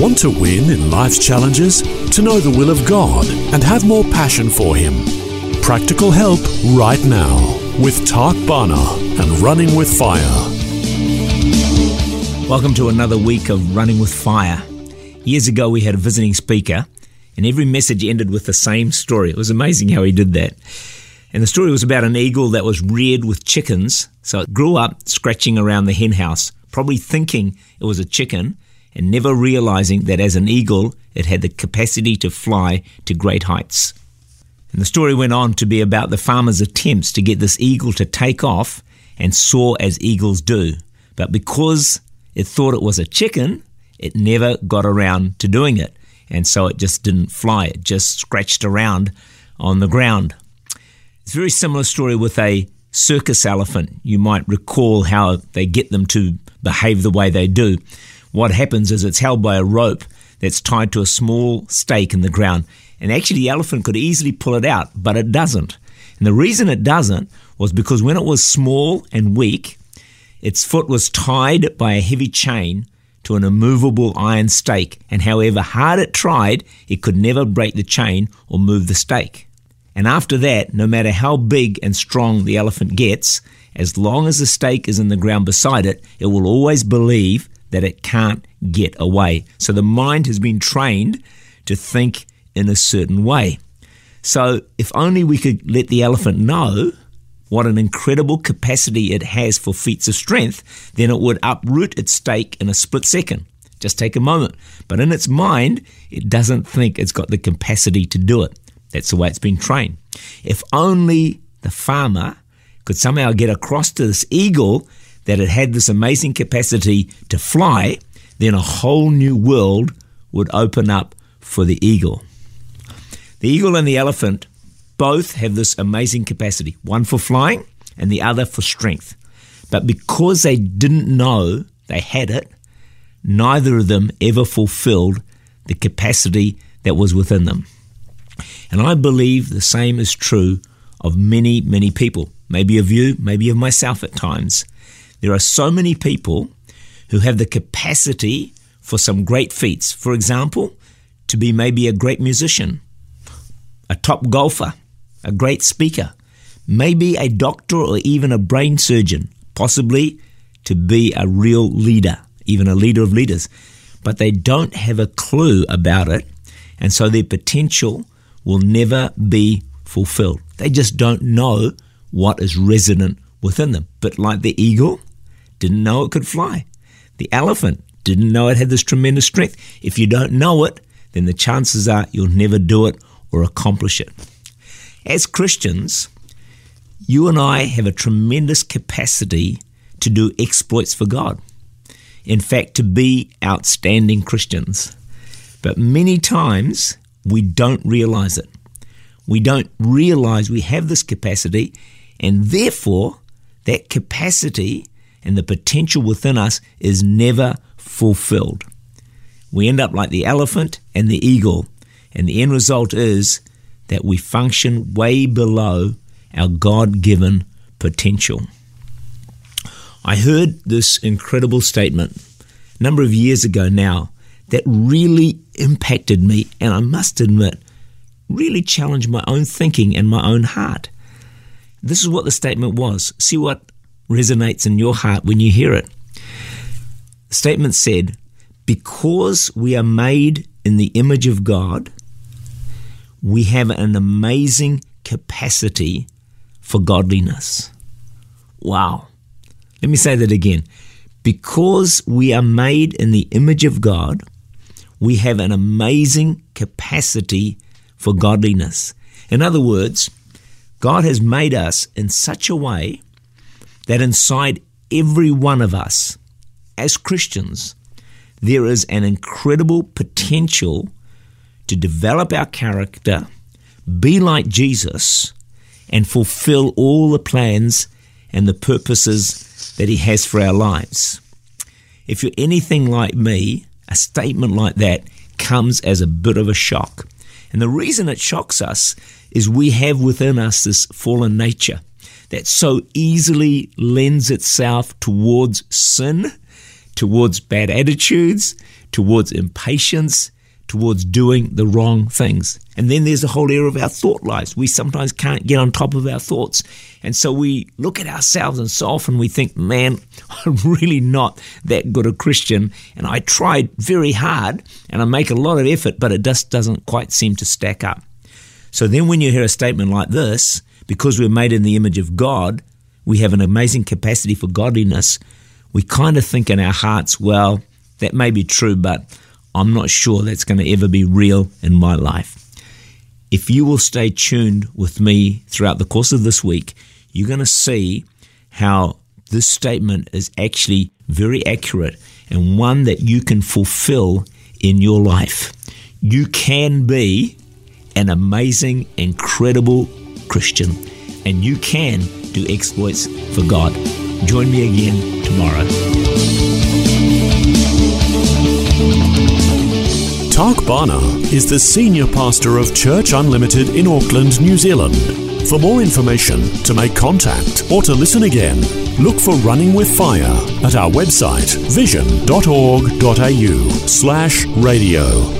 Want to win in life's challenges? To know the will of God and have more passion for Him? Practical help right now with Tak Bhana and Running with Fire. Welcome to another week of Running with Fire. Years ago, we had a visiting speaker, and every message ended with the same story. It was amazing how he did that. And the story was about an eagle that was reared with chickens. So it grew up scratching around the hen house, probably thinking it was a chicken and never realizing that as an eagle, it had the capacity to fly to great heights. And the story went on to be about the farmer's attempts to get this eagle to take off and soar as eagles do. But because it thought it was a chicken, it never got around to doing it. And so it just didn't fly, it just scratched around on the ground. It's a very similar story with a circus elephant. You might recall how they get them to behave the way they do what happens is it's held by a rope that's tied to a small stake in the ground. And actually, the elephant could easily pull it out, but it doesn't. And the reason it doesn't was because when it was small and weak, its foot was tied by a heavy chain to an immovable iron stake, and however hard it tried, it could never break the chain or move the stake. And after that, no matter how big and strong the elephant gets, as long as the stake is in the ground beside it, it will always believe that it can't get away. So the mind has been trained to think in a certain way. So if only we could let the elephant know what an incredible capacity it has for feats of strength, then it would uproot its stake in a split second. Just take a moment. But in its mind, it doesn't think it's got the capacity to do it. That's the way it's been trained. If only the farmer could somehow get across to this eagle that it had this amazing capacity to fly, then a whole new world would open up for the eagle. The eagle and the elephant both have this amazing capacity, one for flying and the other for strength. But because they didn't know they had it, neither of them ever fulfilled the capacity that was within them. And I believe the same is true of many, many people, maybe of you, maybe of myself at times. There are so many people who have the capacity for some great feats. For example, to be maybe a great musician, a top golfer, a great speaker, maybe a doctor or even a brain surgeon, possibly to be a real leader, even a leader of leaders. But they don't have a clue about it, and so their potential will never be fulfilled. They just don't know what is resident within them. But like the eagle, didn't know it could fly. The elephant didn't know it had this tremendous strength. If you don't know it, then the chances are you'll never do it or accomplish it. As Christians, you and I have a tremendous capacity to do exploits for God. In fact, to be outstanding Christians. But many times we don't realize it. We don't realize we have this capacity, and therefore, that capacity and the potential within us is never fulfilled. We end up like the elephant and the eagle, and the end result is that we function way below our God given potential. I heard this incredible statement a number of years ago now that really impacted me, and I must admit, really challenged my own thinking and my own heart. This is what the statement was. See what resonates in your heart when you hear it. The statement said, Because we are made in the image of God, we have an amazing capacity for godliness. Wow. Let me say that again. Because we are made in the image of God, we have an amazing capacity for godliness. In other words, God has made us in such a way that inside every one of us, as Christians, there is an incredible potential to develop our character, be like Jesus, and fulfill all the plans and the purposes that He has for our lives. If you're anything like me, a statement like that comes as a bit of a shock. And the reason it shocks us is we have within us this fallen nature that so easily lends itself towards sin, towards bad attitudes, towards impatience, towards doing the wrong things. And then there's the whole area of our thought lives. We sometimes can't get on top of our thoughts. And so we look at ourselves and so often we think, man, I'm really not that good a Christian. And I tried very hard and I make a lot of effort, but it just doesn't quite seem to stack up. So then when you hear a statement like this, because we're made in the image of God, we have an amazing capacity for godliness. We kind of think in our hearts, well, that may be true, but I'm not sure that's going to ever be real in my life. If you will stay tuned with me throughout the course of this week, you're going to see how this statement is actually very accurate and one that you can fulfill in your life. You can be an amazing, incredible Christian, and you can do exploits for God. Join me again tomorrow. Tak Bhana is the senior pastor of Church Unlimited in Auckland, New Zealand. For more information, to make contact, or to listen again, look for Running with Fire at our website vision.org.au slash radio.